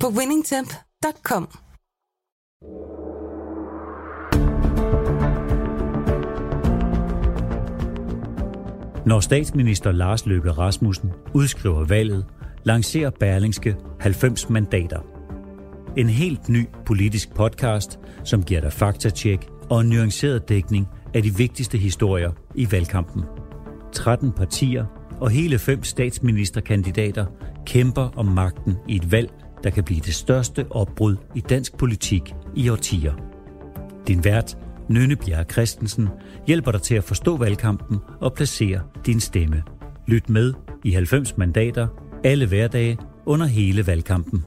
på winningtemp.com. Når statsminister Lars Løkke Rasmussen udskriver valget, lancerer Berlingske 90 mandater. En helt ny politisk podcast, som giver dig faktatjek og en nuanceret dækning af de vigtigste historier i valgkampen. 13 partier og hele fem statsministerkandidater kæmper om magten i et valg, der kan blive det største opbrud i dansk politik i årtier. Din vært, Nynne Bjerre Christensen, hjælper dig til at forstå valgkampen og placere din stemme. Lyt med i 90 mandater alle hverdage under hele valgkampen.